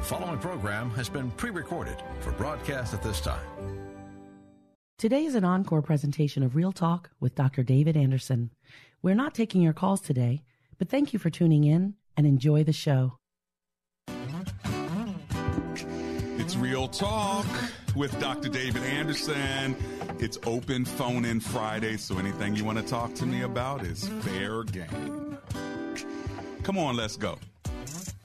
The following program has been pre recorded for broadcast at this time. Today is an encore presentation of Real Talk with Dr. David Anderson. We're not taking your calls today, but thank you for tuning in and enjoy the show. It's Real Talk with Dr. David Anderson. It's open phone in Friday, so anything you want to talk to me about is fair game. Come on, let's go.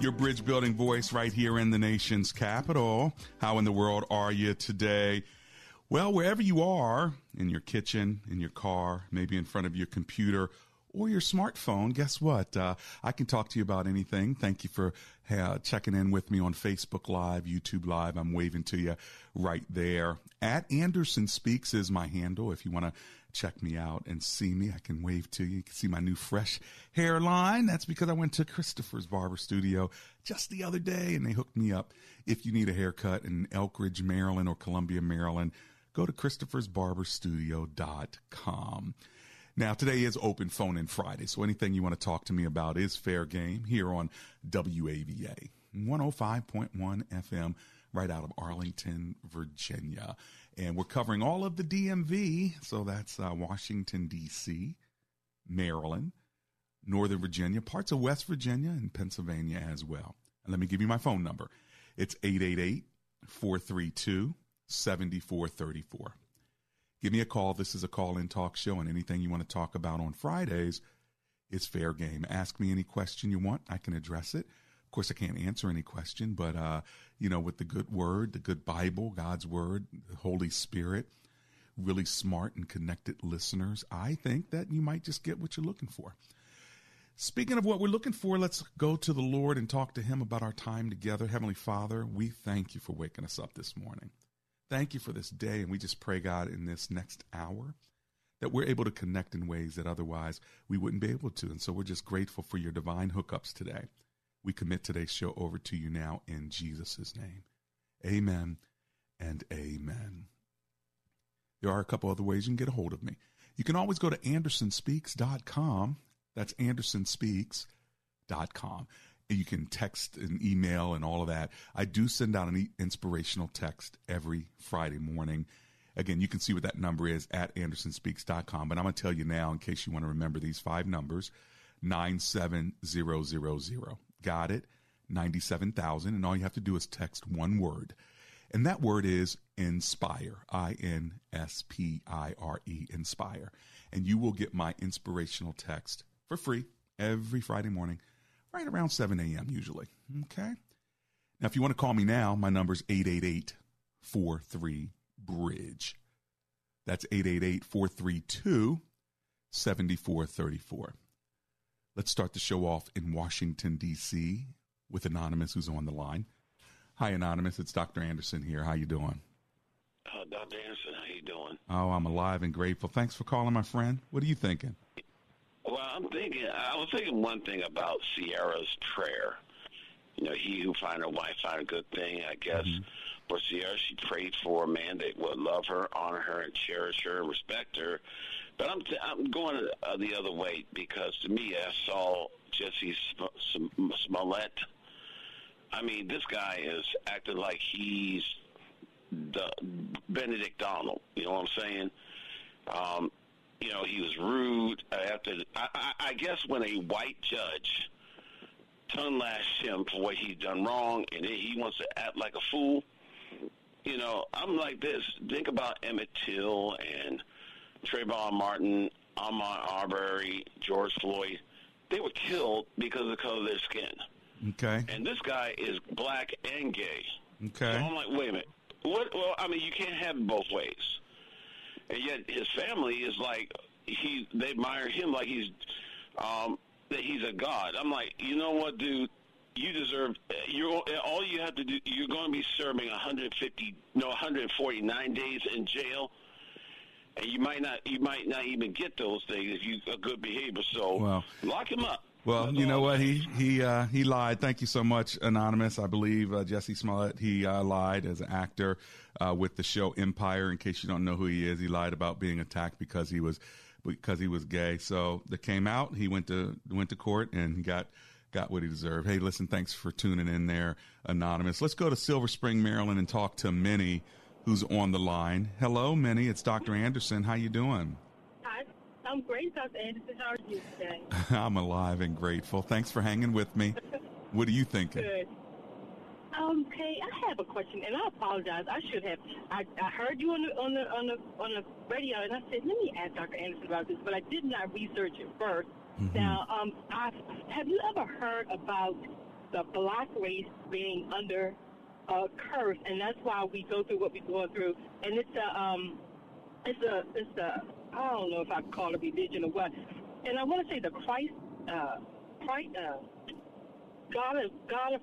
Your bridge building voice right here in the nation's capital. How in the world are you today? Well, wherever you are, in your kitchen, in your car, maybe in front of your computer or your smartphone, guess what? Uh, I can talk to you about anything. Thank you for uh, checking in with me on Facebook Live, YouTube Live. I'm waving to you right there. At Anderson Speaks is my handle. If you want to check me out and see me, I can wave to you. You can see my new fresh hairline. That's because I went to Christopher's Barber Studio just the other day and they hooked me up. If you need a haircut in Elkridge, Maryland or Columbia, Maryland, go to christophersbarberstudio.com. Now, today is open phone in Friday, so anything you want to talk to me about is fair game here on WAVA 105.1 FM right out of Arlington, Virginia. And we're covering all of the DMV, so that's uh, Washington, D.C., Maryland, Northern Virginia, parts of West Virginia, and Pennsylvania as well. And let me give you my phone number it's 888 432 7434. Give me a call. This is a call in talk show, and anything you want to talk about on Fridays is fair game. Ask me any question you want, I can address it. Of course, I can't answer any question, but uh, you know, with the good word, the good Bible, God's word, the Holy Spirit, really smart and connected listeners, I think that you might just get what you're looking for. Speaking of what we're looking for, let's go to the Lord and talk to Him about our time together. Heavenly Father, we thank you for waking us up this morning. Thank you for this day. And we just pray, God, in this next hour that we're able to connect in ways that otherwise we wouldn't be able to. And so we're just grateful for your divine hookups today. We commit today's show over to you now in Jesus' name. Amen and amen. There are a couple other ways you can get a hold of me. You can always go to andersonspeaks.com. That's andersonspeaks.com you can text and email and all of that. I do send out an inspirational text every Friday morning. Again, you can see what that number is at andersonspeaks.com. But I'm going to tell you now, in case you want to remember these five numbers 97000. Got it? 97,000. And all you have to do is text one word. And that word is inspire. I N S P I R E, inspire. And you will get my inspirational text for free every Friday morning right around 7 a.m. usually. Okay. Now, if you want to call me now, my number is 888 43 Bridge. That's 888 432 7434. Let's start the show off in Washington, D.C. with Anonymous, who's on the line. Hi, Anonymous. It's Dr. Anderson here. How you doing? Uh, Dr. Anderson, how you doing? Oh, I'm alive and grateful. Thanks for calling, my friend. What are you thinking? Well, I'm thinking. I was thinking one thing about Sierra's prayer. You know, he who find a wife find a good thing. I guess mm-hmm. for Sierra, she prayed for a man that would love her, honor her, and cherish her, respect her. But I'm th- I'm going uh, the other way because to me, I saw Jussie Smollett. I mean, this guy is acting like he's the Benedict Donald. You know what I'm saying? Um, you know, he was rude. After I, I, I guess when a white judge tongue lashed him for what he's done wrong, and then he wants to act like a fool. you know, I'm like this. Think about Emmett Till and Trayvon Martin, Ahmaud Arbery, George Floyd. They were killed because of the color of their skin. Okay. And this guy is black and gay. Okay. So I'm like, wait a minute. What? Well, I mean, you can't have it both ways. And yet his family is like he. They admire him like he's um, that he's a god. I'm like, you know what, dude? You deserve. You're all you have to do. You're going to be serving 150, no, 149 days in jail, and you might not. You might not even get those things if you a good behavior. So Well- lock him up. Well, That's you know what? He he uh, he lied. Thank you so much, anonymous. I believe uh, Jesse Smollett. He uh, lied as an actor uh, with the show Empire. In case you don't know who he is, he lied about being attacked because he was because he was gay. So that came out. He went to went to court and got got what he deserved. Hey, listen, thanks for tuning in there, anonymous. Let's go to Silver Spring, Maryland, and talk to Minnie, who's on the line. Hello, Minnie. It's Dr. Anderson. How you doing? Hi, I'm great, Dr. Anderson. How are you today? I'm alive and grateful. Thanks for hanging with me. What are you thinking? Good. Um, hey, I have a question, and I apologize. I should have. I, I heard you on the on the on the on the radio, and I said, let me ask Dr. Anderson about this, but I did not research it 1st Mm-hmm. Now, um, I, have you ever heard about the black race being under a curse, and that's why we go through what we're going through, and it's a um, it's a it's a I don't know if I call it religion or what, and I want to say the Christ uh, Christ uh, God of God of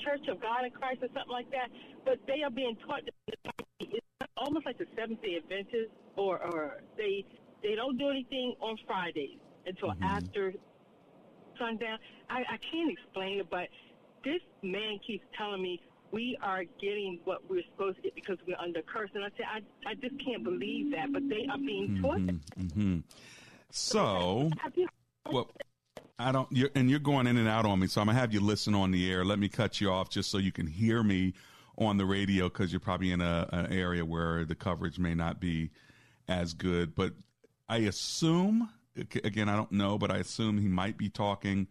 Church of God in Christ or something like that. But they are being taught that it's almost like the Seventh Day Adventists, or or they they don't do anything on Fridays until after sundown. I, I can't explain it, but this man keeps telling me we are getting what we're supposed to get because we're under curse. And I said, I, I just can't believe that. But they are being taught that. hmm So, well, I don't, you're, and you're going in and out on me, so I'm gonna have you listen on the air. Let me cut you off just so you can hear me on the radio because you're probably in a, an area where the coverage may not be as good. But I assume, again, I don't know, but I assume he might be talking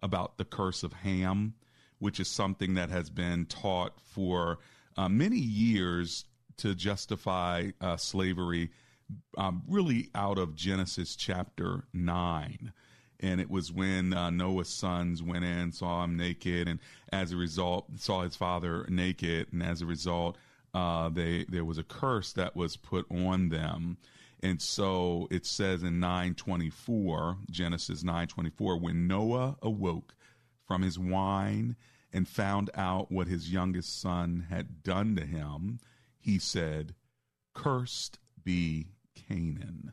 about the curse of Ham, which is something that has been taught for uh, many years to justify uh, slavery, um, really out of Genesis chapter 9. And it was when uh, Noah's sons went in, saw him naked, and as a result, saw his father naked, and as a result, uh, they there was a curse that was put on them. And so it says in 924, Genesis 924, when Noah awoke from his wine and found out what his youngest son had done to him, he said, Cursed be Canaan.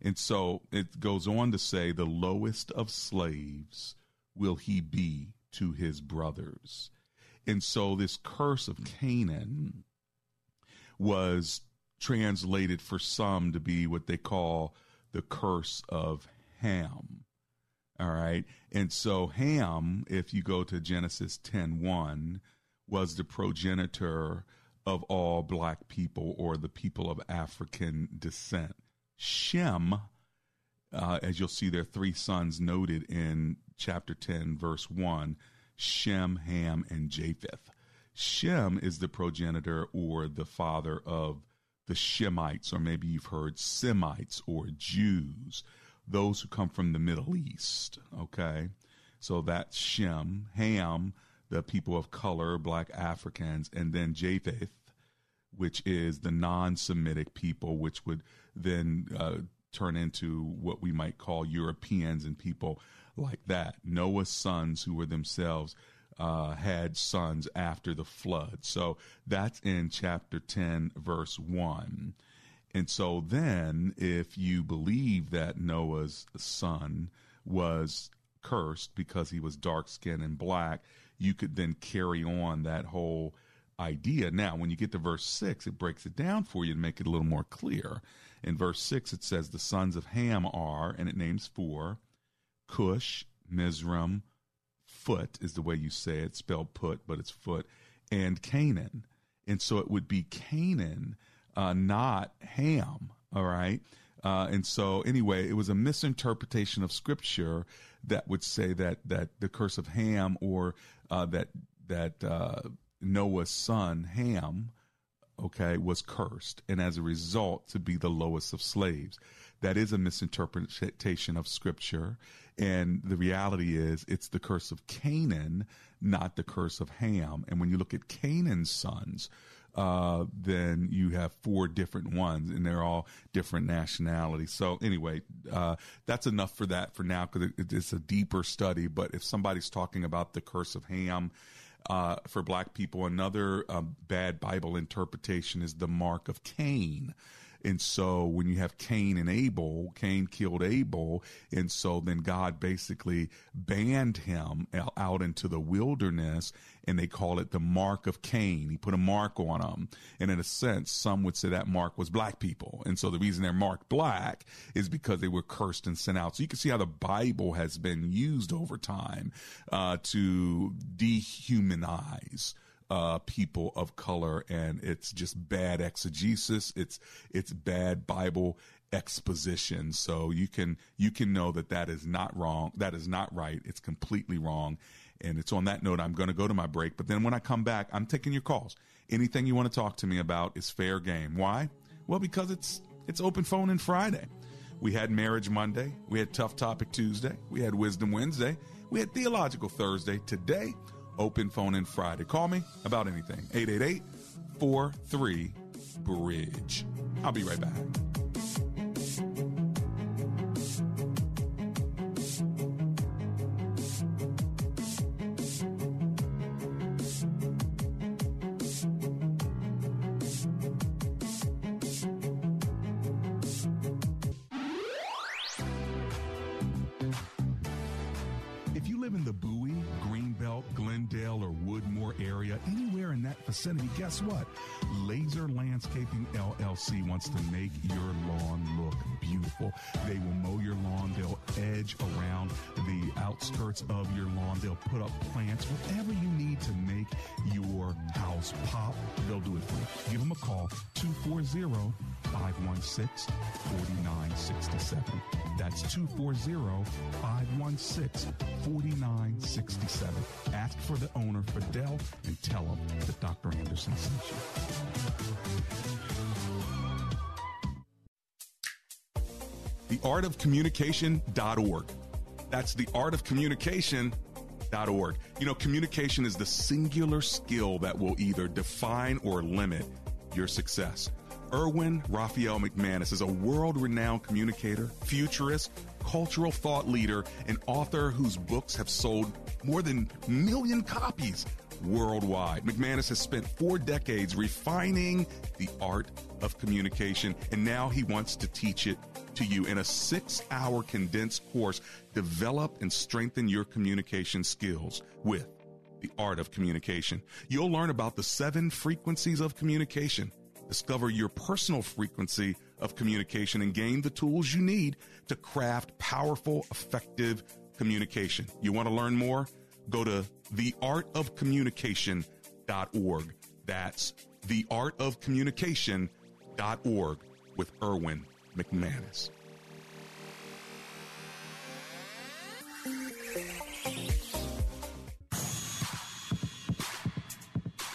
And so it goes on to say, the lowest of slaves will he be to his brothers. And so this curse of Canaan was translated for some to be what they call the curse of Ham. All right. And so Ham, if you go to Genesis 10:1, was the progenitor of all black people or the people of African descent. Shem, uh, as you'll see, there are three sons noted in chapter 10, verse 1 Shem, Ham, and Japheth. Shem is the progenitor or the father of the Shemites, or maybe you've heard Semites or Jews, those who come from the Middle East. Okay. So that's Shem, Ham, the people of color, black Africans, and then Japheth, which is the non Semitic people, which would then uh, turn into what we might call Europeans and people like that. Noah's sons, who were themselves uh, had sons after the flood. So that's in chapter 10, verse 1. And so then, if you believe that Noah's son was cursed because he was dark skinned and black, you could then carry on that whole idea. Now, when you get to verse 6, it breaks it down for you to make it a little more clear. In verse 6, it says, The sons of Ham are, and it names four Cush, Mizraim, Foot is the way you say it, spelled put, but it's foot, and Canaan. And so it would be Canaan, uh, not Ham. All right. Uh, and so, anyway, it was a misinterpretation of scripture that would say that that the curse of Ham or uh, that that uh, Noah's son, Ham, okay, was cursed, and as a result, to be the lowest of slaves. That is a misinterpretation of scripture. And the reality is, it's the curse of Canaan, not the curse of Ham. And when you look at Canaan's sons, uh, then you have four different ones, and they're all different nationalities. So anyway, uh, that's enough for that for now because it, it's a deeper study. But if somebody's talking about the curse of Ham, uh, for black people, another um, bad Bible interpretation is the mark of Cain. And so when you have Cain and Abel, Cain killed Abel. And so then God basically banned him out into the wilderness and they call it the mark of Cain. He put a mark on them. And in a sense, some would say that mark was black people. And so the reason they're marked black is because they were cursed and sent out. So you can see how the Bible has been used over time uh, to dehumanize uh, people of color, and it's just bad exegesis. It's it's bad Bible exposition. So you can you can know that that is not wrong. That is not right. It's completely wrong. And it's on that note I'm going to go to my break. But then when I come back, I'm taking your calls. Anything you want to talk to me about is fair game. Why? Well, because it's it's open phone and Friday. We had Marriage Monday. We had Tough Topic Tuesday. We had Wisdom Wednesday. We had Theological Thursday. Today, open phone in Friday. Call me about anything. 888 43 Bridge. I'll be right back. Give them a call, 240 516 4967. That's 240 516 4967. Ask for the owner, Fidel, and tell him that Dr. Anderson sent you. theartofcommunication.org. That's the Art of theartofcommunication.org. You know, communication is the singular skill that will either define or limit your success. Erwin Raphael McManus is a world renowned communicator, futurist, cultural thought leader, and author whose books have sold more than a million copies worldwide. McManus has spent four decades refining the art of communication, and now he wants to teach it to you in a six hour condensed course. Develop and strengthen your communication skills with the art of communication. You'll learn about the seven frequencies of communication. Discover your personal frequency of communication and gain the tools you need to craft powerful, effective communication. You want to learn more? Go to theartofcommunication.org. That's theartofcommunication.org with Erwin McManus.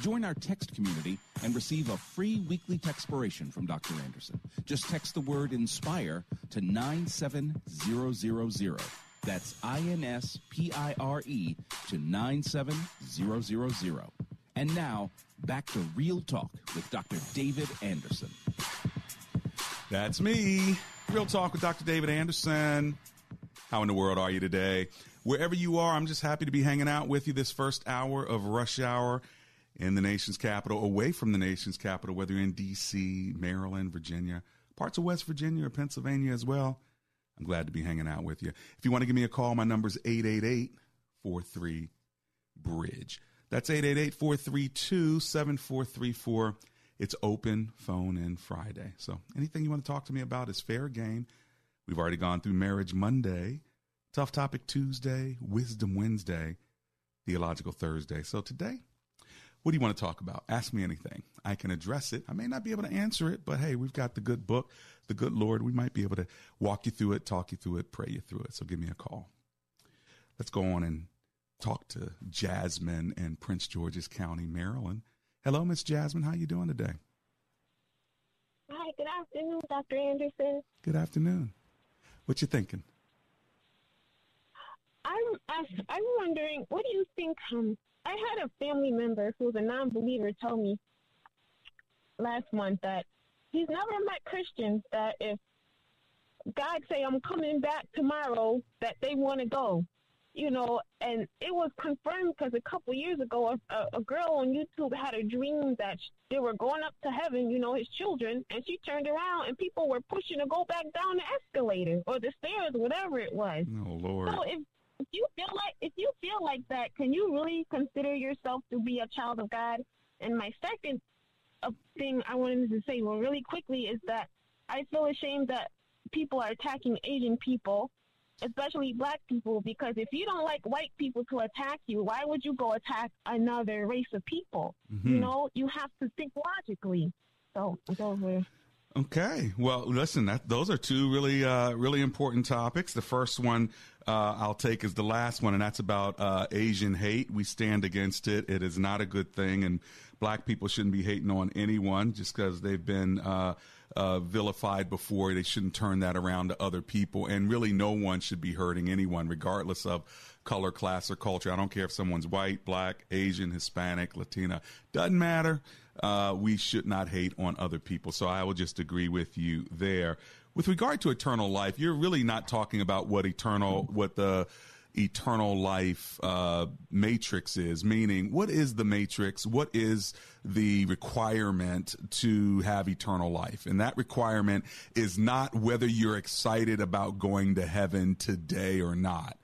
Join our text community and receive a free weekly textpiration from Dr. Anderson. Just text the word INSPIRE to 97000. That's I N S P I R E to 97000. And now, back to Real Talk with Dr. David Anderson. That's me. Real Talk with Dr. David Anderson. How in the world are you today? Wherever you are, I'm just happy to be hanging out with you this first hour of rush hour in the nation's capital, away from the nation's capital, whether you're in D.C., Maryland, Virginia, parts of West Virginia or Pennsylvania as well. I'm glad to be hanging out with you. If you want to give me a call, my number is 888 43 Bridge. That's 888 432 7434. It's open phone in Friday. So anything you want to talk to me about is fair game. We've already gone through Marriage Monday, Tough Topic Tuesday, Wisdom Wednesday, Theological Thursday. So today, what do you want to talk about? Ask me anything. I can address it. I may not be able to answer it, but hey, we've got the good book, the good Lord. We might be able to walk you through it, talk you through it, pray you through it. So give me a call. Let's go on and talk to Jasmine in Prince George's County, Maryland. Hello, Miss Jasmine. How you doing today? Hi, good afternoon, Dr. Anderson. Good afternoon. What you thinking? I'm I'm wondering, what do you think? Um, I had a family member who's a non-believer tell me last month that he's never met Christians that if God say I'm coming back tomorrow, that they want to go you know, and it was confirmed because a couple years ago, a, a girl on YouTube had a dream that they were going up to heaven, you know, his children, and she turned around and people were pushing to go back down the escalator or the stairs, whatever it was. Oh Lord! So if, if you feel like if you feel like that, can you really consider yourself to be a child of God? And my second uh, thing I wanted to say, well, really quickly, is that I feel ashamed that people are attacking Asian people especially black people, because if you don't like white people to attack you, why would you go attack another race of people? Mm-hmm. You know, you have to think logically. So those were. Okay. Well, listen, that, those are two really, uh, really important topics. The first one uh, I'll take is the last one, and that's about uh, Asian hate. We stand against it. It is not a good thing, and black people shouldn't be hating on anyone just because they've been uh, uh, vilified before. They shouldn't turn that around to other people. And really, no one should be hurting anyone, regardless of color, class, or culture. I don't care if someone's white, black, Asian, Hispanic, Latina. Doesn't matter. Uh, we should not hate on other people. So I will just agree with you there. With regard to eternal life, you're really not talking about what eternal, what the eternal life uh, matrix is, meaning what is the matrix? What is the requirement to have eternal life? And that requirement is not whether you're excited about going to heaven today or not.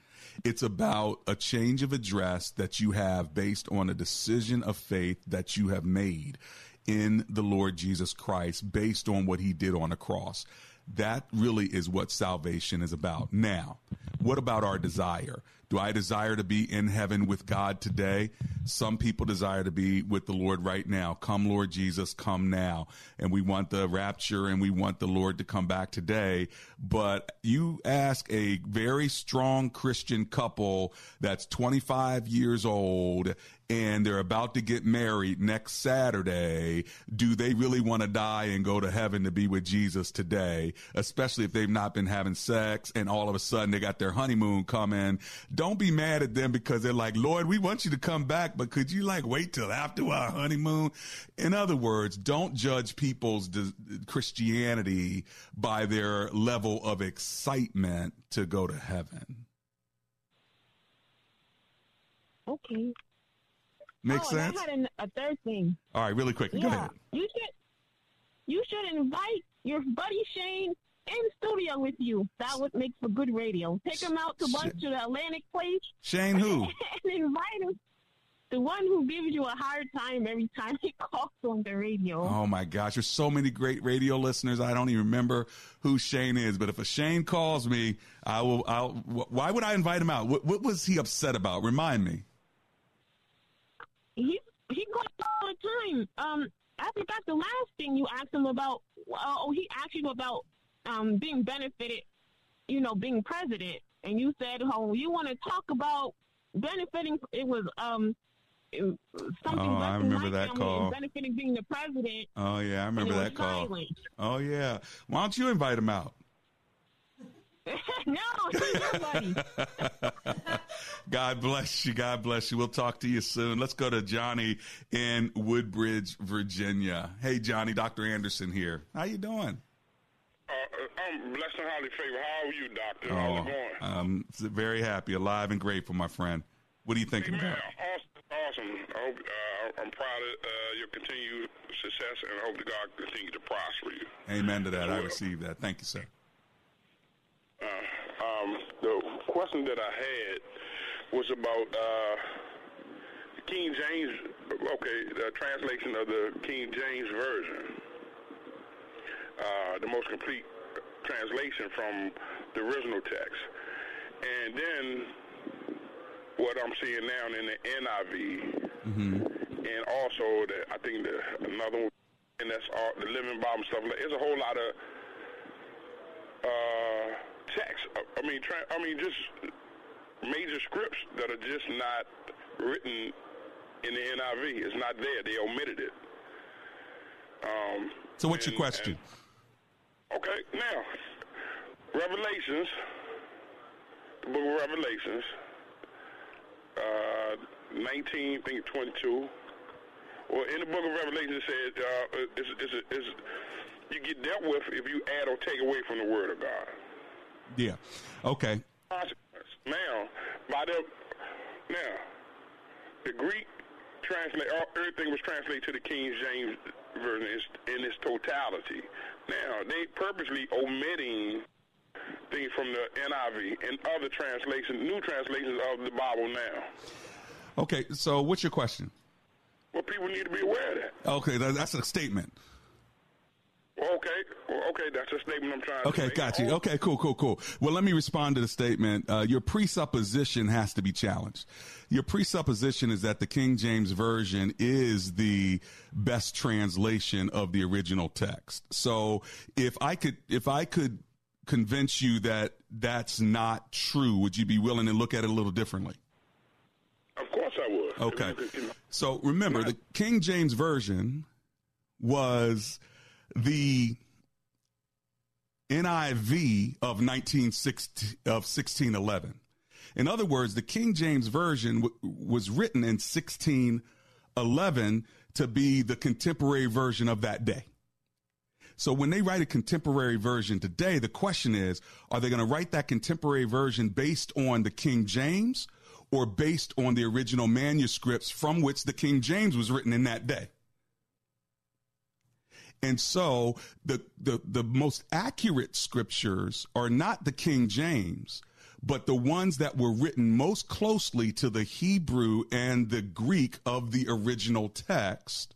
It's about a change of address that you have based on a decision of faith that you have made in the Lord Jesus Christ based on what he did on the cross. That really is what salvation is about. Now, what about our desire? Do I desire to be in heaven with God today? Some people desire to be with the Lord right now. Come, Lord Jesus, come now. And we want the rapture and we want the Lord to come back today. But you ask a very strong Christian couple that's 25 years old and they're about to get married next Saturday, do they really want to die and go to heaven to be with Jesus today? Especially if they've not been having sex and all of a sudden they got their honeymoon come in, Don't be mad at them because they're like, Lord, we want you to come back, but could you like wait till after our honeymoon? In other words, don't judge people's Christianity by their level of excitement to go to heaven. Okay. Makes oh, sense. I had an, a third thing. All right, really quick. Yeah, Go ahead. You should you should invite your buddy Shane in studio with you. That would make for good radio. Take him out to lunch to the Atlantic Place. Shane who? and invite him. The one who gives you a hard time every time he calls on the radio. Oh my gosh, there's so many great radio listeners. I don't even remember who Shane is. But if a Shane calls me, I will. I'll. Why would I invite him out? What, what was he upset about? Remind me he he calls all the time. Um, I forgot the last thing you asked him about. Oh, he asked you about um being benefited, you know, being president, and you said, "Oh, you want to talk about benefiting?" It was um something. Oh, I remember that call. Benefiting being the president. Oh yeah, I remember that call. Silent. Oh yeah, why don't you invite him out? no, nobody. God bless you. God bless you. We'll talk to you soon. Let's go to Johnny in Woodbridge, Virginia. Hey, Johnny, Dr. Anderson here. How you doing? I'm blessed and highly favored. How are you, Doctor? Oh, How's it going? I'm very happy, alive, and grateful, my friend. What are you thinking Man, about? Awesome. awesome. I hope, uh, I'm proud of uh, your continued success, and I hope that God continue to prosper you. Amen to that. I receive that. Thank you, sir. Uh, um, the question that I had was about uh, King James, okay, the translation of the King James Version, uh, the most complete translation from the original text. And then what I'm seeing now in the NIV, Mm-hmm. and also the, I think the another one, and that's all, the Living Bible stuff. like There's a whole lot of uh, text. I- mean, tra- I mean, just major scripts that are just not written in the NIV. It's not there. They omitted it. Um, So, what's your question? and- okay, now Revelations, the Book of Revelations, uh, 19, I think 22. Well, in the Book of Revelation, it says uh, it's, it's, it's, you get dealt with if you add or take away from the Word of God. Yeah. Okay. Now, by the now, the Greek translate everything was translated to the King James version in its totality. Now, they purposely omitting things from the NIV and other translations, new translations of the Bible now. Okay. So, what's your question? Well, people need to be aware of that. Okay, that, that's a statement. Okay, well, okay, that's a statement I'm trying to Okay, make. got you. Okay, cool, cool, cool. Well, let me respond to the statement. Uh, your presupposition has to be challenged. Your presupposition is that the King James Version is the best translation of the original text. So, if I could, if I could convince you that that's not true, would you be willing to look at it a little differently? Of course I would. Okay. So remember, the King James Version was the NIV of 1960, of 1611. In other words, the King James Version w- was written in 1611 to be the contemporary version of that day. So when they write a contemporary version today, the question is, are they going to write that contemporary version based on the King James or based on the original manuscripts from which the King James was written in that day? And so the, the, the most accurate scriptures are not the King James, but the ones that were written most closely to the Hebrew and the Greek of the original text.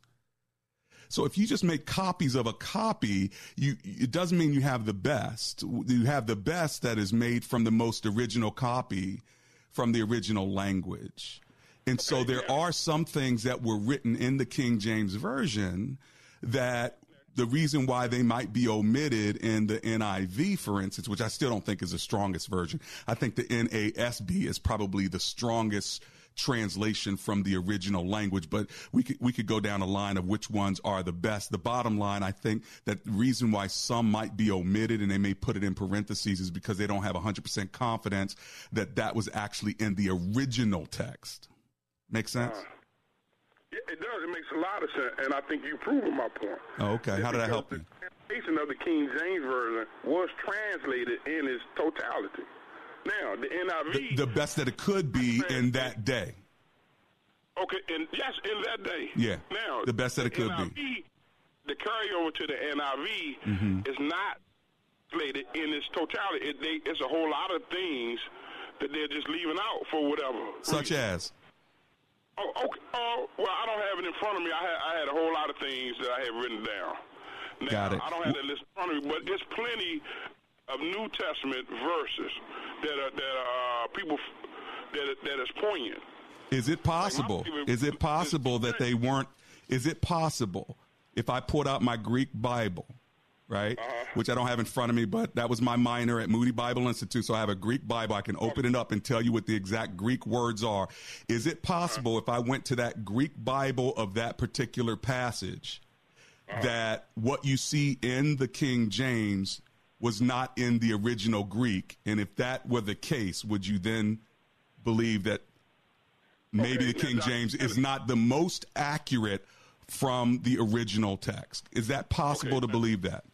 So if you just make copies of a copy, you, it doesn't mean you have the best. You have the best that is made from the most original copy from the original language. And so there are some things that were written in the King James Version that the reason why they might be omitted in the NIV, for instance, which I still don't think is the strongest version. I think the NASB is probably the strongest translation from the original language, but we could, we could go down a line of which ones are the best. The bottom line, I think that the reason why some might be omitted and they may put it in parentheses is because they don't have 100% confidence that that was actually in the original text. Make sense? Yeah, it does. It makes a lot of sense, and I think you proven my point. Oh, okay. How did that help you? The translation of the King James version was translated in its totality. Now, the NIV. The, the best that it could be in that day. okay, and yes, in that day. Yeah. Now, The best that it could NIV, be. The carryover to the NIV Mhm. is not translated in its totality. It, they, it's a whole lot of things that they're just leaving out for whatever. Such as? Oh, okay. Oh, well, I don't have it in front of me. I had, I had a whole lot of things that I had written down. Now, Got it. I don't have that list in front of me, but there's plenty of New Testament verses that are that are uh, people that that is poignant. Is it possible? Is it possible that they weren't? Is it possible if I pulled out my Greek Bible, right, Uh-huh. which I don't have in front of me, but that was my minor at Moody Bible Institute, so I have a Greek Bible. I can open it up and tell you what the exact Greek words are. Is it possible if I went to that Greek Bible of that particular passage, that what you see in the King James was not in the original Greek? And if that were the case, would you then believe that maybe the King James is not the most accurate from the original text. Is that possible to believe that?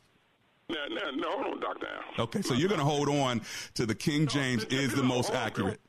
Now, now, no, hold on, Doctor. Al. Okay, so you're going to hold on to the King James is the most accurate.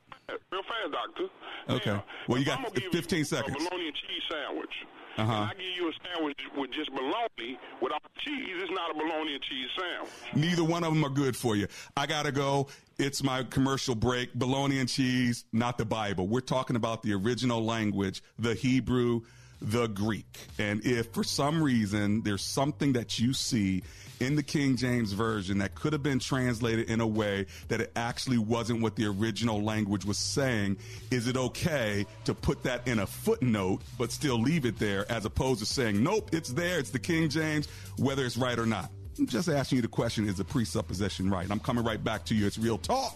Real fast, Doctor. Okay. Now, Well, you got I'm gonna give 15 you seconds. A bologna and cheese sandwich. Uh-huh. And I give you a sandwich with just bologna without cheese. It's not a bologna and cheese sandwich. Neither one of them are good for you. I gotta go. It's my commercial break. Bologna and cheese, not the Bible. We're talking about the original language, the Hebrew, the Greek. And if for some reason there's something that you see in the King James Version that could have been translated in a way that it actually wasn't what the original language was saying, is it okay to put that in a footnote but still leave it there as opposed to saying, nope, it's there, it's the King James, whether it's right or not? I'm just asking you the question is the presupposition right? I'm coming right back to you. It's Real Talk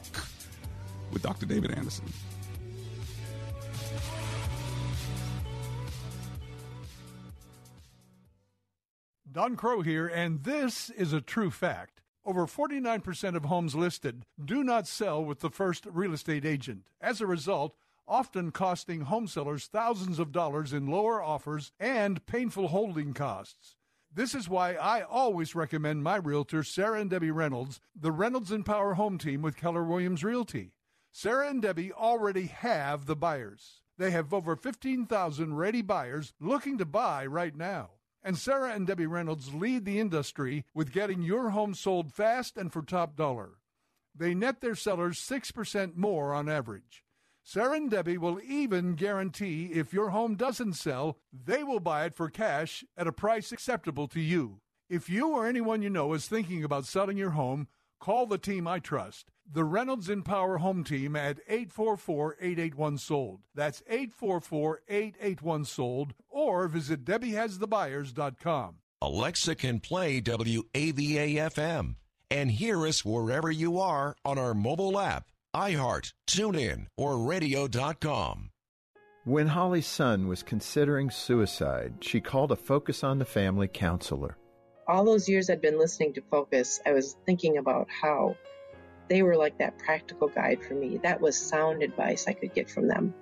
with Dr. David Anderson. Don Crow here, and this is a true fact. Over 49% of homes listed do not sell with the first real estate agent. As a result, often costing home sellers thousands of dollars in lower offers and painful holding costs. This is why I always recommend my realtor, Sarah and Debbie Reynolds, the Reynolds Empower Home Team with Keller Williams Realty. Sarah and Debbie already have the buyers. They have over 15,000 ready buyers looking to buy right now. And Sarah and Debbie Reynolds lead the industry with getting your home sold fast and for top dollar. They net their sellers 6% more on average. Sarah and Debbie will even guarantee if your home doesn't sell, they will buy it for cash at a price acceptable to you. If you or anyone you know is thinking about selling your home, call the team I trust the Reynolds Empower Home Team at 844 881 Sold. That's 844 881 Sold, or visit DebbieHasTheBuyers.com. Alexa can play WAVA FM and hear us wherever you are on our mobile app, iHeart, TuneIn, or radio.com. When Holly's son was considering suicide, she called a Focus on the Family counselor. All those years I'd been listening to Focus, I was thinking about how they were like that practical guide for me. That was sound advice I could get from them.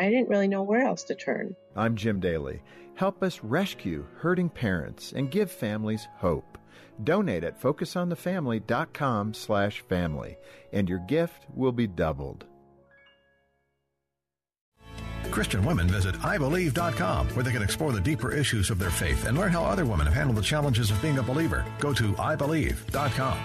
I didn't really know where else to turn. I'm Jim Daly. Help us rescue hurting parents and give families hope. Donate at focusonthefamily.com slash family, and your gift will be doubled. Christian women visit IBelieve.com where they can explore the deeper issues of their faith and learn how other women have handled the challenges of being a believer. Go to IBelieve.com.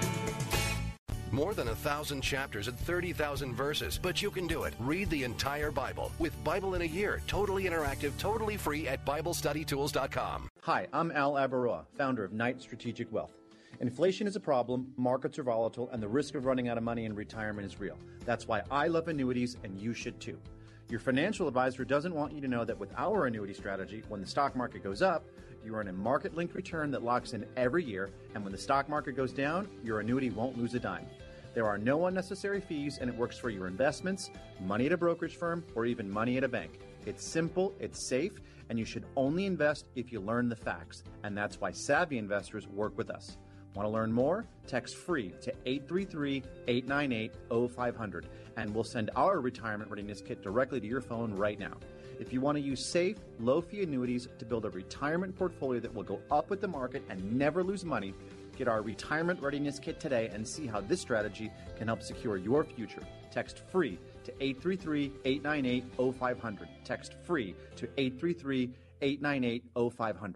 More than a thousand chapters and 30,000 verses, but you can do it. Read the entire Bible with Bible in a Year, totally interactive, totally free at BibleStudyTools.com. Hi, I'm Al Abaroa, founder of Knight Strategic Wealth. Inflation is a problem, markets are volatile, and the risk of running out of money in retirement is real. That's why I love annuities, and you should too. Your financial advisor doesn't want you to know that with our annuity strategy, when the stock market goes up, you earn a market linked return that locks in every year, and when the stock market goes down, your annuity won't lose a dime. There are no unnecessary fees, and it works for your investments, money at a brokerage firm, or even money at a bank. It's simple, it's safe, and you should only invest if you learn the facts. And that's why savvy investors work with us. Want to learn more? Text free to 833 898 0500, and we'll send our retirement readiness kit directly to your phone right now. If you want to use safe, low fee annuities to build a retirement portfolio that will go up with the market and never lose money, Get our retirement readiness kit today and see how this strategy can help secure your future. Text free to 833 898 0500. Text free to 833 898 0500.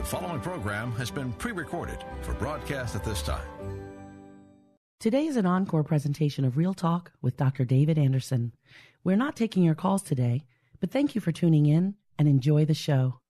The following program has been pre recorded for broadcast at this time. Today is an encore presentation of Real Talk with Dr. David Anderson. We're not taking your calls today, but thank you for tuning in and enjoy the show.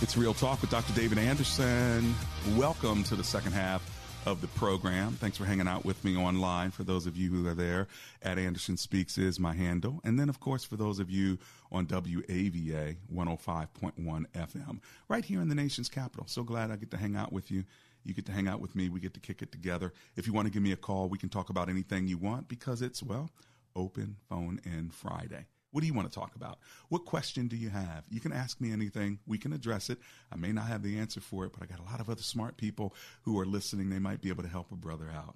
It's Real Talk with Dr. David Anderson. Welcome to the second half of the program. Thanks for hanging out with me online. For those of you who are there, at Anderson Speaks is my handle. And then, of course, for those of you on WAVA 105.1 FM, right here in the nation's capital. So glad I get to hang out with you. You get to hang out with me. We get to kick it together. If you want to give me a call, we can talk about anything you want because it's, well, open phone in Friday. What do you want to talk about? What question do you have? You can ask me anything. We can address it. I may not have the answer for it, but I got a lot of other smart people who are listening. They might be able to help a brother out.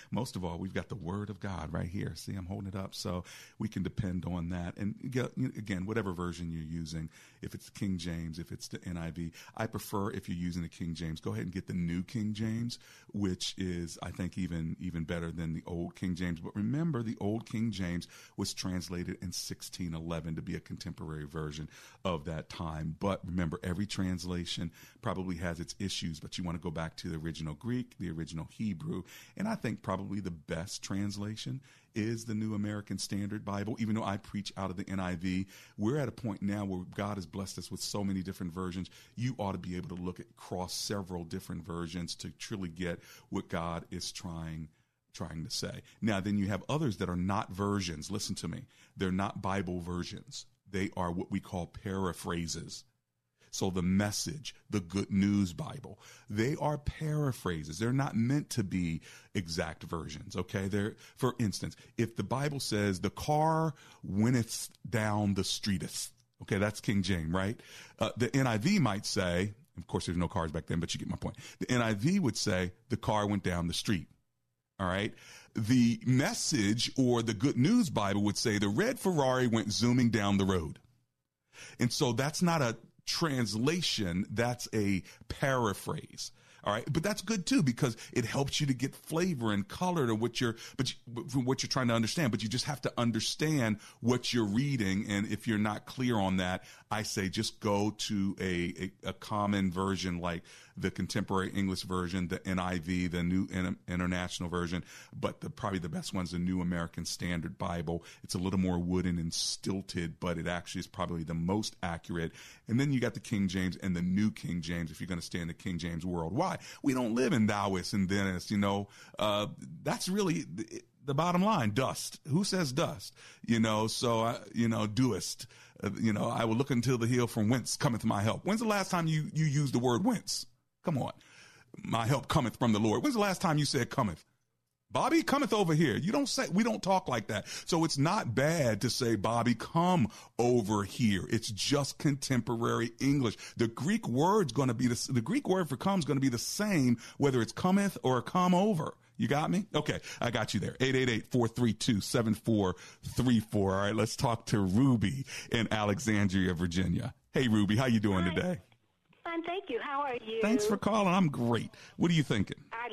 Most of all, we've got the Word of God right here. See, I'm holding it up, so we can depend on that. And again, whatever version you're using, if it's King James, if it's the NIV, I prefer if you're using the King James, go ahead and get the New King James, which is I think even even better than the Old King James. But remember, the Old King James was translated in 1611 to be a contemporary version of that time. But remember, every translation probably has its issues, but you want to go back to the original Greek, the original Hebrew. And I think probably the best translation is the New American Standard Bible, even though I preach out of the NIV. We're at a point now where God has blessed us with so many different versions. You ought to be able to look at cross several different versions to truly get what God is trying trying to say. Now, then you have others that are not versions. Listen to me. They're not Bible versions. They are what we call paraphrases. So the message, the good news Bible, they are paraphrases. They're not meant to be exact versions. Okay. They're, for instance, if the Bible says the car wenteth down the streeteth, okay, that's King James, right? Uh, the NIV might say, of course, there's no cars back then, but you get my point. The NIV would say the car went down the street. All right. The message or the good news Bible would say the red Ferrari went zooming down the road. And so that's not a translation, that's a paraphrase. All right, but that's good too because it helps you to get flavor and color to what you're, but you, from what you're trying to understand. But you just have to understand what you're reading, and if you're not clear on that, I say just go to a a, a common version like the contemporary English version, the NIV, the New International Version, but the, probably the best one's the New American Standard Bible. It's a little more wooden and stilted, but it actually is probably the most accurate. And then you got the King James and the New King James if you're going to stay in the King James world. Why? We don't live in Taoist and Dennis, you know. Uh, that's really. the bottom line dust who says dust you know so uh, you know doest uh, you know i will look until the hill from whence cometh my help when's the last time you you used the word whence Come on. My help cometh from the Lord. When's the last time you said cometh? Bobby cometh over here. You don't say, we don't talk like that. So it's not bad to say, Bobby, come over here. It's just contemporary English. The Greek word's going to be the, the Greek word for come is going to be the same, whether it's cometh or come over. You got me? Okay. I got you there. 888-432-7434. All right. Let's talk to Ruby in Alexandria, Virginia. Hey, Ruby, how you doing Hi. today? Fine, thank you. How are you? Thanks for calling. I'm great. What are you thinking? I,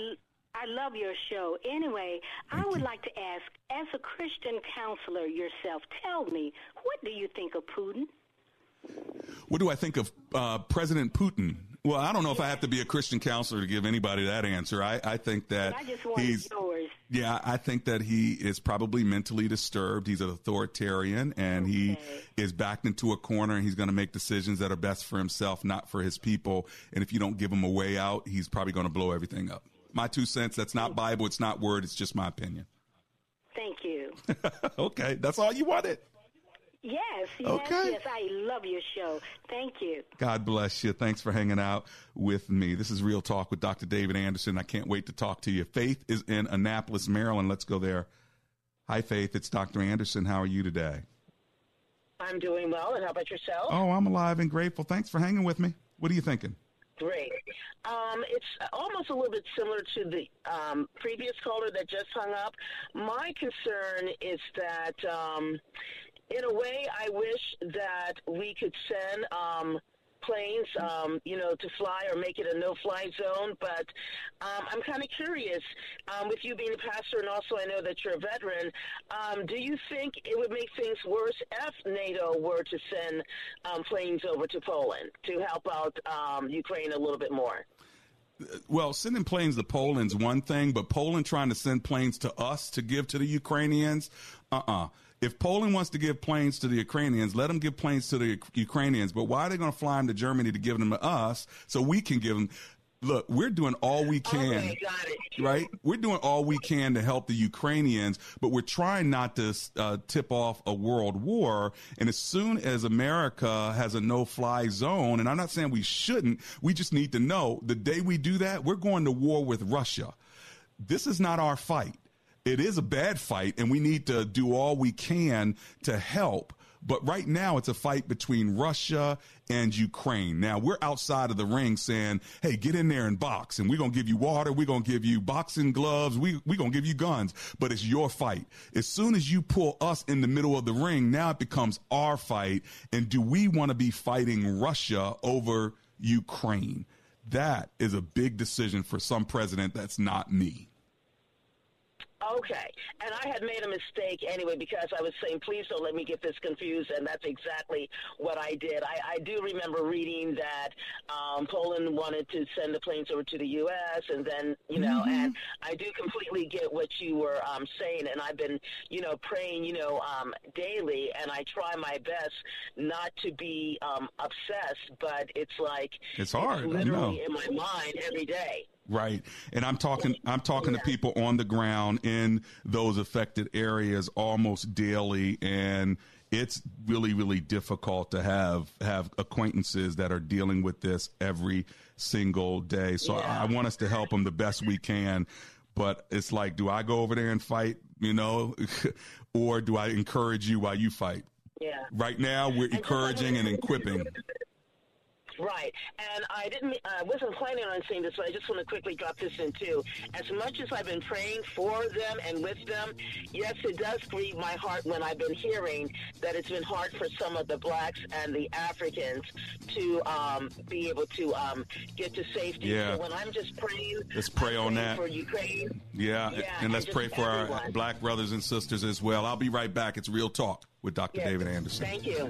I love your show. Anyway, thank I would you. like to ask, as a Christian counselor yourself, tell me, what do you think of Putin? What do I think of uh, President Putin? Well, I don't know if I have to be a Christian counselor to give anybody that answer. I, I think that I he's. Yours. Yeah, I think that he is probably mentally disturbed. He's an authoritarian and okay. he is backed into a corner and he's going to make decisions that are best for himself, not for his people. And if you don't give him a way out, he's probably going to blow everything up. My two cents. That's not Bible. It's not word. It's just my opinion. Thank you. okay. That's all you wanted. Yes, yes, okay. yes. I love your show. Thank you. God bless you. Thanks for hanging out with me. This is Real Talk with Dr. David Anderson. I can't wait to talk to you. Faith is in Annapolis, Maryland. Let's go there. Hi, Faith. It's Dr. Anderson. How are you today? I'm doing well. And how about yourself? Oh, I'm alive and grateful. Thanks for hanging with me. What are you thinking? Great. Um, it's almost a little bit similar to the um, previous caller that just hung up. My concern is that um, in a way, I wish that we could send um, planes, um, you know, to fly or make it a no-fly zone. But um, I'm kind of curious, um, with you being a pastor, and also I know that you're a veteran. Um, do you think it would make things worse if NATO were to send um, planes over to Poland to help out Ukraine a little bit more? well, sending planes to Poland's one thing, but Poland trying to send planes to us to give to the Ukrainians, uh uh-uh. uh if Poland wants to give planes to the Ukrainians, let them give planes to the Ukrainians. But why are they going to fly them to Germany to give them to us so we can give them? Look, we're doing all we can, okay, right? We're doing all we can to help the Ukrainians, but we're trying not to uh, tip off a world war. And as soon as America has a no-fly zone, and I'm not saying we shouldn't, we just need to know the day we do that, we're going to war with Russia. This is not our fight it is a bad fight, and we need to do all we can to help. But right now, it's a fight between Russia and Ukraine. Now, we're outside of the ring saying, hey, get in there and box, and we're going to give you water. We're going to give you boxing gloves. We, we're going to give you guns, but it's your fight. As soon as you pull us in the middle of the ring, now it becomes our fight. And do we want to be fighting Russia over Ukraine? That is a big decision for some president that's not me. Okay. And I had made a mistake anyway because I was saying, please don't let me get this confused. And that's exactly what I did. I, I do remember reading that um, Poland wanted to send the planes over to the U.S. And then, you know, mm-hmm. and I do completely get what you were um, saying. And I've been, you know, praying, you know, um, daily. And I try my best not to be um, obsessed, but it's like it's hard. It's literally in my mind every day. Right. And I'm talking I'm talking to people on the ground in those affected areas almost daily and it's really really difficult to have have acquaintances that are dealing with this every single day. So yeah. I, I want us to help them the best we can. But it's like, do I go over there and fight, you know, or do I encourage you while you fight? Yeah. Right now, we're encouraging and equipping. Right, and I didn't. I wasn't planning on saying this, but I just want to quickly drop this in too. As much as I've been praying for them and with them, yes, it does grieve my heart when I've been hearing that it's been hard for some of the blacks and the Africans to um, be able to um, get to safety. Yeah. So when I'm just praying, let's pray on that for Ukraine. Yeah, yeah and let's and pray for everyone. our black brothers and sisters as well. I'll be right back. It's Real Talk with Dr. Yes. David Anderson. Thank you.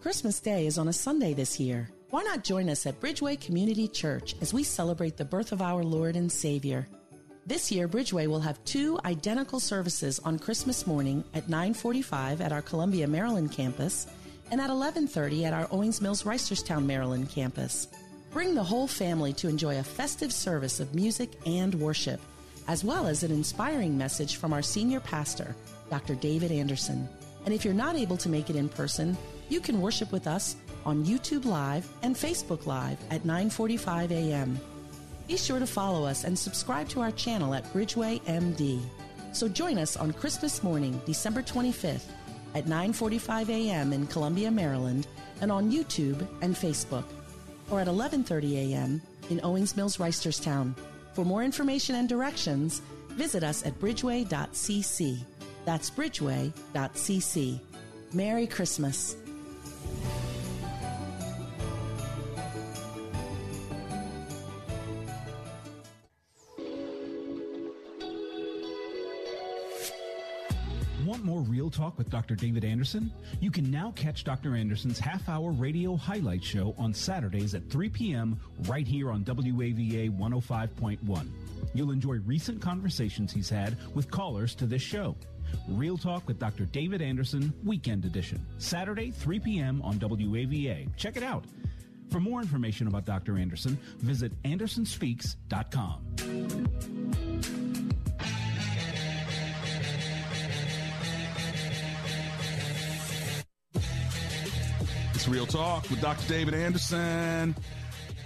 Christmas Day is on a Sunday this year. Why not join us at Bridgeway Community Church as we celebrate the birth of our Lord and Savior? This year, Bridgeway will have two identical services on Christmas morning at 9:45 at our Columbia, Maryland campus and at 11:30 at our Owings Mills Reisterstown, Maryland campus. Bring the whole family to enjoy a festive service of music and worship, as well as an inspiring message from our senior pastor, Dr. David Anderson. And if you're not able to make it in person, you can worship with us on YouTube Live and Facebook Live at 9:45 a.m. Be sure to follow us and subscribe to our channel at Bridgeway MD. So join us on Christmas morning, December 25th at 9:45 a.m. in Columbia, Maryland, and on YouTube and Facebook, or at 11:30 a.m. in Owings Mills, Reisterstown. For more information and directions, visit us at bridgeway.cc. That's bridgeway.cc. Merry Christmas. Want more Real Talk with Dr. David Anderson? You can now catch Dr. Anderson's half hour radio highlight show on Saturdays at 3 p.m. right here on WAVA 105.1. You'll enjoy recent conversations he's had with callers to this show. Real Talk with Dr. David Anderson, Weekend Edition. Saturday, 3 p.m. on WAVA. Check it out. For more information about Dr. Anderson, visit andersonspeaks.com. It's Real Talk with Dr. David Anderson.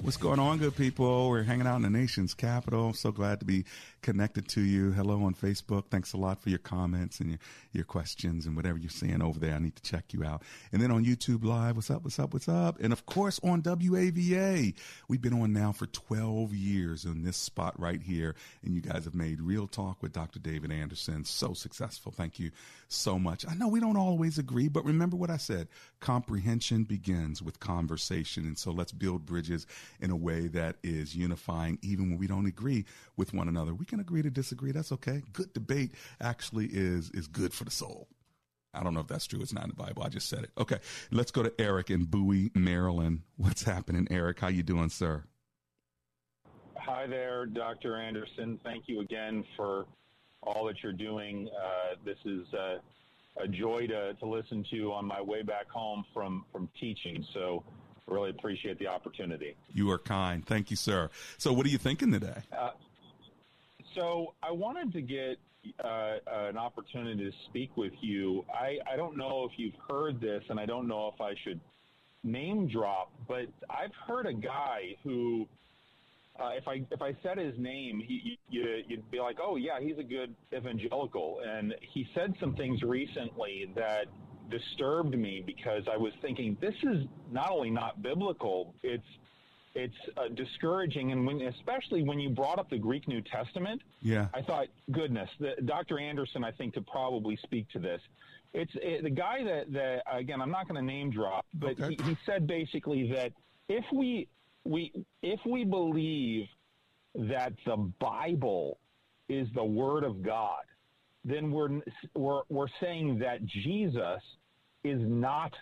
What's going on, good people? We're hanging out in the nation's capital. So glad to be connected to you. Hello on Facebook. Thanks a lot for your comments and your, your questions and whatever you're saying over there. I need to check you out. And then on YouTube Live, what's up, what's up, what's up? And of course on WAVA. We've been on now for 12 years in this spot right here. And you guys have made Real Talk with Dr. David Anderson so successful. Thank you so much. I know we don't always agree, but remember what I said. Comprehension begins with conversation. And so let's build bridges in a way that is unifying even when we don't agree with one another. We can agree to disagree. That's okay. Good debate actually is is good for the soul. I don't know if that's true. It's not in the Bible. I just said it. Okay, let's go to Eric in Bowie, Maryland. What's happening, Eric? How you doing, sir? Hi there, Dr. Anderson. Thank you again for all that you're doing. Uh, this is uh, a joy to, to listen to on my way back home from, from teaching. So, really appreciate the opportunity. You are kind. Thank you, sir. So, what are you thinking today? Uh, so, I wanted to get uh, an opportunity to speak with you. I, I don't know if you've heard this, and I don't know if I should name drop, but I've heard a guy who uh, if I if I said his name, he, you, you'd be like, oh yeah, he's a good evangelical. And he said some things recently that disturbed me because I was thinking this is not only not biblical, it's it's uh, discouraging. And when, especially when you brought up the Greek New Testament, Yeah. I thought, goodness, the, Dr. Anderson, I think, could probably speak to this. It's it, the guy that, that again, I'm not going to name drop, but he, he said basically that if we we if we believe that the Bible is the Word of God, then we're we're we're saying that Jesus is not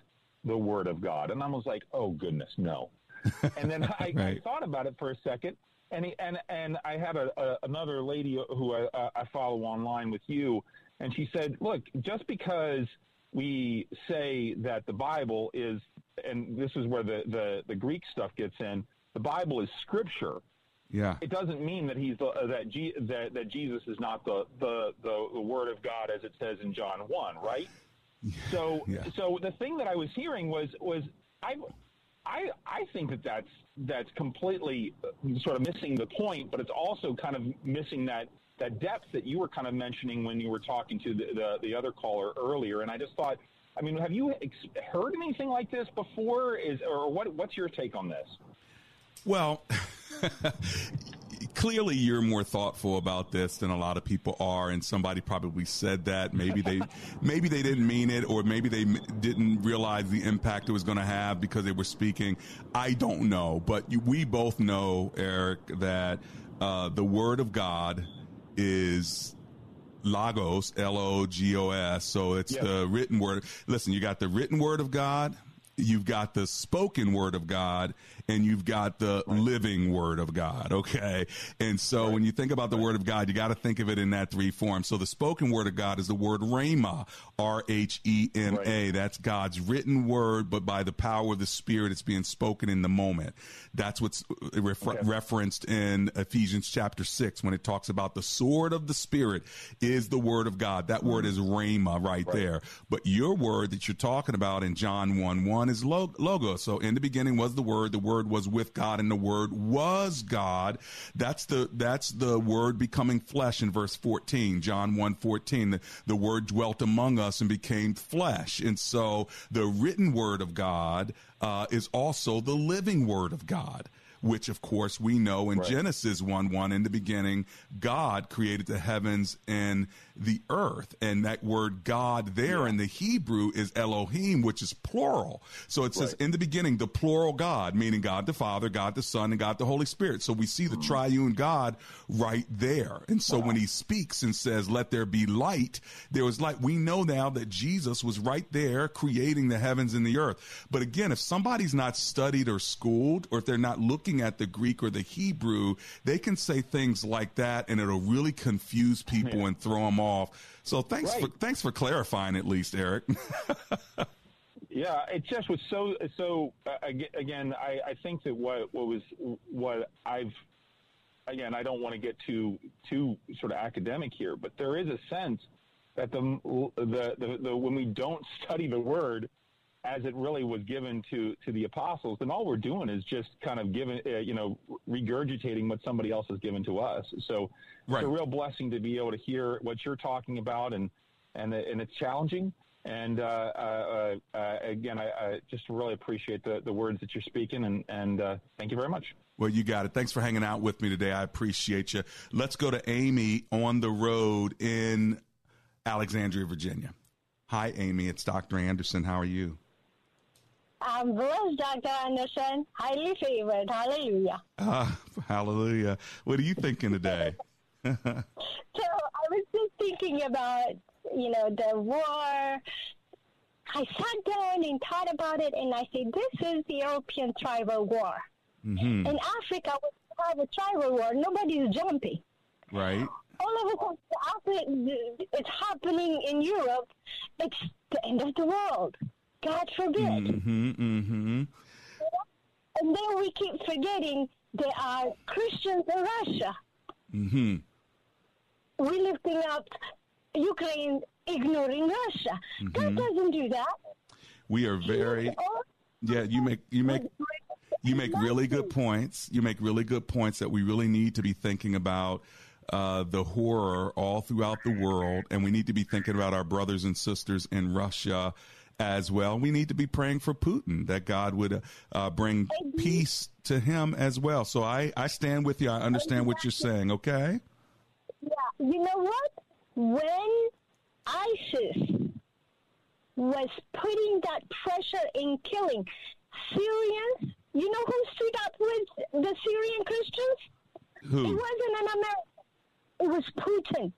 the Word of God. And I was like, oh goodness, no. and then I, I thought about it for a second, and he, and and I had a, a another lady who I, I follow online with you, and she said, look, just because we say that the Bible is, and this is where the the, the Greek stuff gets in, the Bible is Scripture. Yeah. It doesn't mean that he's the, uh, that, G, that that Jesus is not the, the the the Word of God as it says in John one, right? So so the thing that I was hearing was was I I I think that that's that's completely uh, sort of missing the point, but it's also kind of missing that that depth that you were kind of mentioning when you were talking to the the, the other caller earlier. And I just thought, I mean, have you ex- heard anything like this before? Is or what what's your take on this? Well, clearly you're more thoughtful about this than a lot of people are, and somebody probably said that. Maybe they, maybe they didn't mean it, or maybe they m- didn't realize the impact it was going to have because they were speaking. I don't know, but you, we both know, Eric, that uh, the Word of God is logos l-o-g-o-s so it's the written word listen you got the written word of god you've got the spoken word of god and you've got the living word of god okay? And so when you think about the word of god you got to think of it in that three forms. So the spoken word of god is the word rhema r-h-e-m-a that's god's written word but by the power of the spirit it's being spoken in the moment. That's what's uh, refer- referenced in Ephesians chapter 6 when it talks about the sword of the spirit is the word of God. That word mm-hmm. is rhema right, there. But your word that you're talking about in John 1 1 is log- logos. So in the beginning was the word, the word was with God, and the word was God. That's the that's the word becoming flesh in verse 14, John 1 14. The, the word dwelt among us and became flesh. And so the written word of God uh, is also the living word of God. Which, of course, we know in Genesis 1 1, in the beginning, God created the heavens and the earth. And that word God there in the Hebrew is Elohim, which is plural. So it says in the beginning, the plural God, meaning God the Father, God the Son, and God the Holy Spirit. So we see the mm-hmm. triune God right there. And so when he speaks and says, let there be light, there was light. We know now that Jesus was right there creating the heavens and the earth. But again, if somebody's not studied or schooled, or if they're not looking at the Greek or the Hebrew, they can say things like that and it'll really confuse people and throw them off. So thanks for, thanks for clarifying at least, Eric. Yeah, it just was so so. Uh, again, I, I think that what what was what I've again, I don't want to get too too sort of academic here, but there is a sense that the the the, the when we don't study the word as it really was given to to the apostles, then all we're doing is just kind of giving, uh, you know, regurgitating what somebody else has given to us. So it's a real blessing to be able to hear what you're talking about, and and and it's challenging. And uh, uh, uh, again, I, I just really appreciate the, the words that you're speaking, and and uh, thank you very much. Well, you got it. Thanks for hanging out with me today. I appreciate you. Let's go to Amy on the road in Alexandria, Virginia. Hi, Amy. It's Dr. Anderson. How are you? I'm blessed, Dr. Anderson. Highly favored. Hallelujah. Ah, hallelujah. What are you thinking today? So I was just thinking about, you know, the war I sat down and thought about it, and I said, "This is the European tribal war." Mm-hmm. In Africa, we have a tribal war. Nobody's jumping. Right. All of a sudden, it's happening in Europe, it's the end of the world. God forbid. Mm-hmm. Mm-hmm. And then we keep forgetting there are Christians in Russia. Mm-hmm. We're lifting up Ukraine, ignoring Russia. God Mhm. doesn't do that. We are very yeah, you make you make you make really good points. You make really good points that we really need to be thinking about uh, the horror all throughout the world, and we need to be thinking about our brothers and sisters in Russia as well. We need to be praying for Putin that God would uh, bring peace to him as well. So I I stand with you. I understand what you're saying. Okay. Yeah, you know what? When ISIS was putting that pressure in killing Syrians, you know who stood up with the Syrian Christians? Who? It wasn't an American. It was Putin.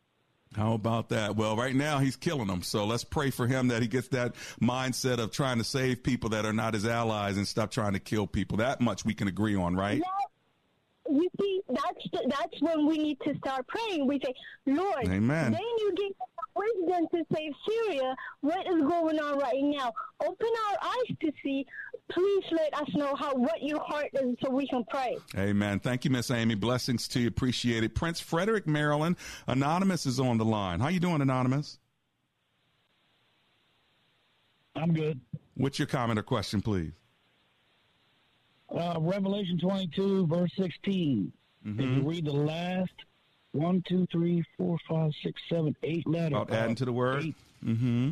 How about that? Well, right now he's killing them. So let's pray for him that he gets that mindset of trying to save people that are not his allies and stop trying to kill people. That much we can agree on, right? You see, that's the, that's when we need to start praying. We say, Lord, Amen. then you give wisdom to save Syria. What is going on right now? Open our eyes to see. Please let us know how what your heart is, so we can pray. Amen. Thank you, Miss Amy. Blessings to you. Appreciate it. Prince Frederick, Maryland. Anonymous is on the line. How you doing, Anonymous? I'm good. What's your comment or question, please? Uh, Revelation 22, verse 16. If Mm-hmm. you read the last one, two, three, four, five, six, seven, eight letters. About adding to the word? Eight, Mm-hmm.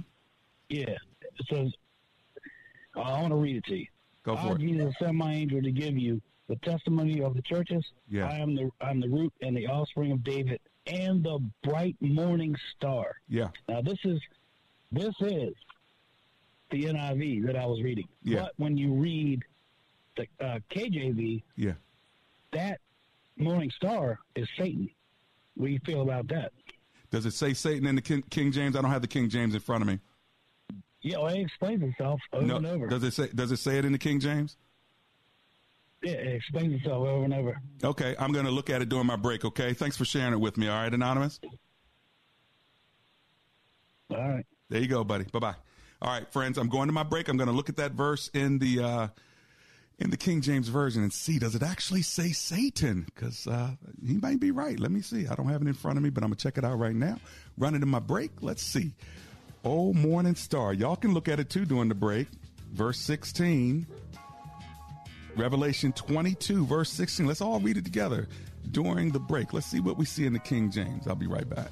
yeah. It says, uh, I want to read it to you. Go I, for it. Jesus, sent my angel to give you the testimony of the churches. Yeah. I am the I'm the root and the offspring of David and the bright morning star. Yeah. Now this is this is the NIV that I was reading. Yeah. But when you read the uh, KJV, Yeah. that morning star is Satan. What do you feel about that? Does it say Satan in the King, King James? I don't have the King James in front of me. Yeah, well, it explains itself over no. and over. Does it say Does it say it in the King James? yeah, it explains itself over and over. Okay, I'm going to look at it during my break. Okay, thanks for sharing it with me. All right, anonymous. All right. There you go, buddy. Bye bye. All right, friends. I'm going to my break. I'm going to look at that verse in the uh, in the King James version and see does it actually say Satan? Because uh, he might be right. Let me see. I don't have it in front of me, but I'm gonna check it out right now. Running to my break. Let's see. Oh, morning star. Y'all can look at it too during the break. Verse 16. Revelation 22, verse 16. Let's all read it together during the break. Let's see what we see in the King James. I'll be right back.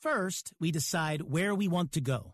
First, we decide where we want to go.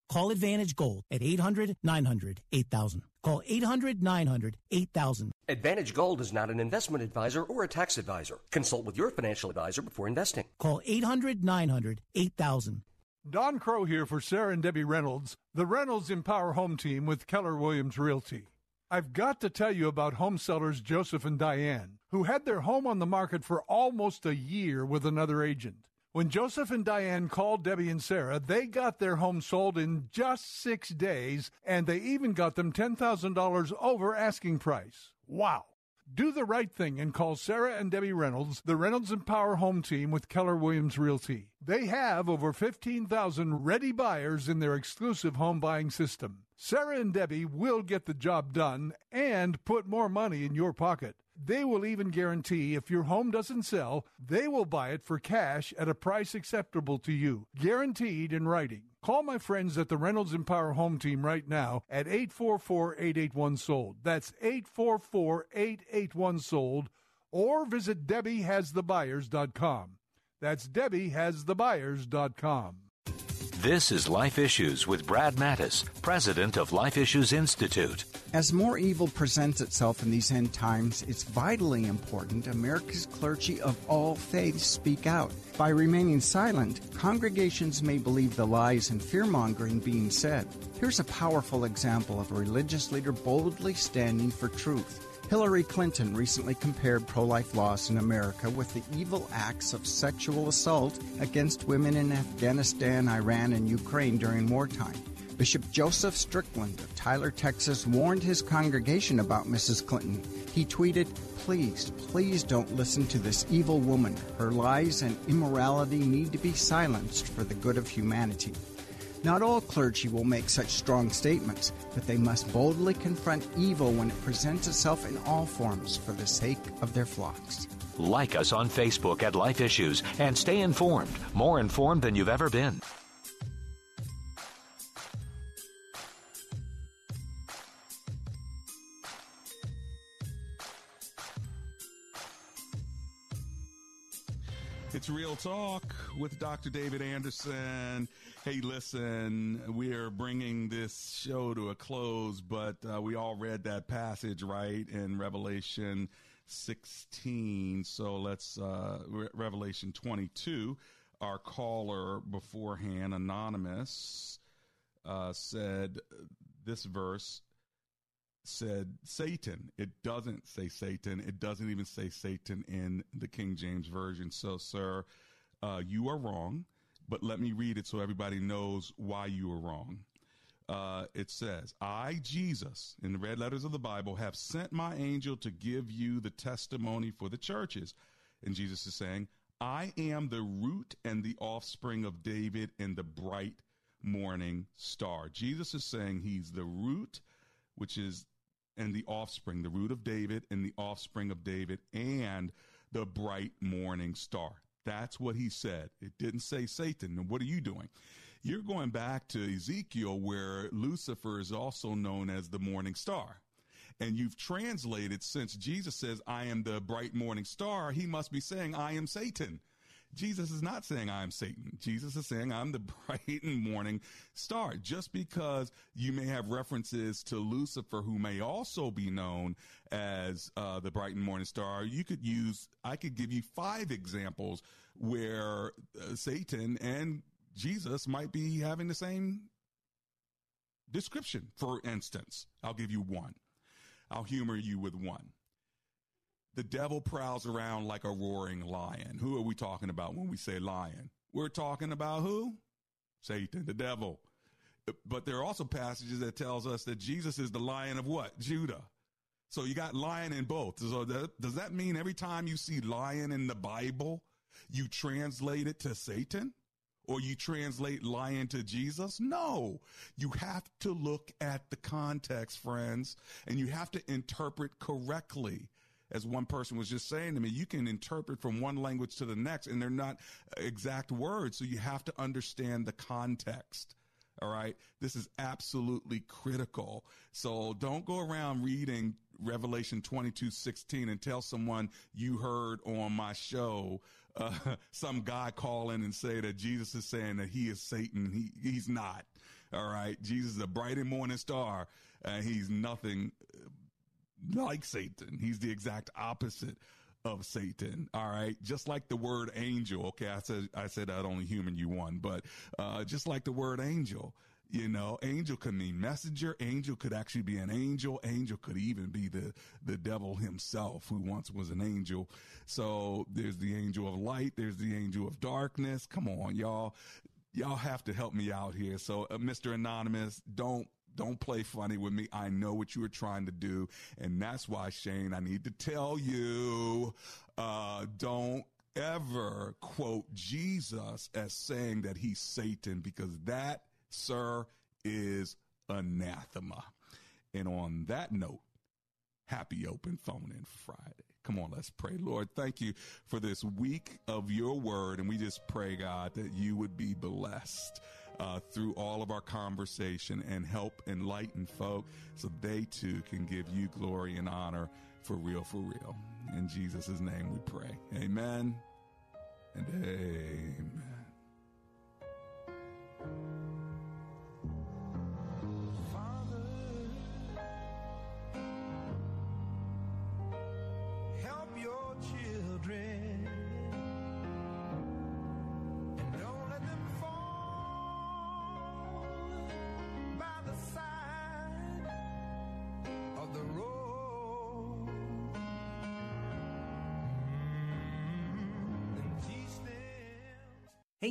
Call Advantage Gold at 800 900 8000. Call 800 900 8000. Advantage Gold is not an investment advisor or a tax advisor. Consult with your financial advisor before investing. Call 800 900 8000. Don Crow here for Sarah and Debbie Reynolds, the Reynolds Empower Home Team with Keller Williams Realty. I've got to tell you about home sellers Joseph and Diane, who had their home on the market for almost a year with another agent. When Joseph and Diane called Debbie and Sarah, they got their home sold in just six days, and they even got them $10,000 over asking price. Wow! Do the right thing and call Sarah and Debbie Reynolds, the Reynolds Empower Home Team with Keller Williams Realty. They have over 15,000 ready buyers in their exclusive home buying system. Sarah and Debbie will get the job done and put more money in your pocket. They will even guarantee if your home doesn't sell, they will buy it for cash at a price acceptable to you, guaranteed in writing. Call my friends at the Reynolds Empower Home Team right now at 844-881-SOLD. That's 844-881-SOLD or visit DebbieHasTheBuyers.com. That's DebbieHasTheBuyers.com. This is Life Issues with Brad Mattes, president of Life Issues Institute. As more evil presents itself in these end times, it's vitally important America's clergy of all faiths speak out. By remaining silent, congregations may believe the lies and fear mongering being said. Here's a powerful example of a religious leader boldly standing for truth. Hillary Clinton recently compared pro life laws in America with the evil acts of sexual assault against women in Afghanistan, Iran, and Ukraine during wartime. Bishop Joseph Strickland of Tyler, Texas, warned his congregation about Mrs. Clinton. He tweeted, Please, please don't listen to this evil woman. Her lies and immorality need to be silenced for the good of humanity. Not all clergy will make such strong statements, but they must boldly confront evil when it presents itself in all forms for the sake of their flocks. Like us on Facebook at Life Issues and stay informed, more informed than you've ever been. It's Real Talk with Dr. David Anderson. Hey, listen, we are bringing this show to a close, but uh, we all read that passage, right, in Revelation 16. So let's, uh, Re- Revelation 22. Our caller beforehand, Anonymous, uh, said this verse said Satan. It doesn't say Satan. It doesn't even say Satan in the King James Version. So, sir, uh, you are wrong, but let me read it so everybody knows why you are wrong. Uh, it says, I, Jesus, in the red letters of the Bible, have sent my angel to give you the testimony for the churches. And Jesus is saying, I am the root and the offspring of David and the bright morning star. Jesus is saying he's the root, which is and the offspring, the root of David and the offspring of David and the bright morning star. That's what he said. It didn't say Satan. And what are you doing? You're going back to Ezekiel where Lucifer is also known as the morning star. And you've translated since Jesus says, I am the bright morning star, he must be saying, I am Satan. Jesus is not saying I am Satan. Jesus is saying I'm the bright and morning star. Just because you may have references to Lucifer, who may also be known as uh, the bright and morning star, you could use, I could give you five examples where uh, Satan and Jesus might be having the same description. For instance, I'll give you one. I'll humor you with one the devil prowls around like a roaring lion. Who are we talking about when we say lion? We're talking about who? Satan, the devil. But there are also passages that tells us that Jesus is the lion of what? Judah. So you got lion in both. So that, does that mean every time you see lion in the Bible, you translate it to Satan? Or you translate lion to Jesus? No. You have to look at the context, friends, and you have to interpret correctly as one person was just saying to me, you can interpret from one language to the next and they're not exact words. So you have to understand the context. All right. This is absolutely critical. So don't go around reading Revelation 22, 16 and tell someone you heard on my show, uh, some guy call in and say that Jesus is saying that he is Satan. He, he's not. All right. Jesus is a bright and morning star and he's nothing like Satan. He's the exact opposite of Satan. All right. Just like the word angel. Okay. I said, I said that only human you won, but, uh, just like the word angel, you know, angel could mean messenger. Angel could actually be an angel. Angel could even be the, the devil himself who once was an angel. So there's the angel of light. There's the angel of darkness. Come on, y'all. Y'all have to help me out here. So, uh, Mr. Anonymous, don't Don't play funny with me. I know what you were trying to do. And that's why, Shane, I need to tell you, uh, don't ever quote Jesus as saying that he's Satan because that, sir, is anathema. And on that note, happy open phone in Friday. Come on, let's pray. Lord, thank you for this week of your word. And we just pray, God, that you would be blessed. Uh, through all of our conversation and help enlighten folk so they too can give you glory and honor for real, for real. In Jesus' name we pray. Amen and amen.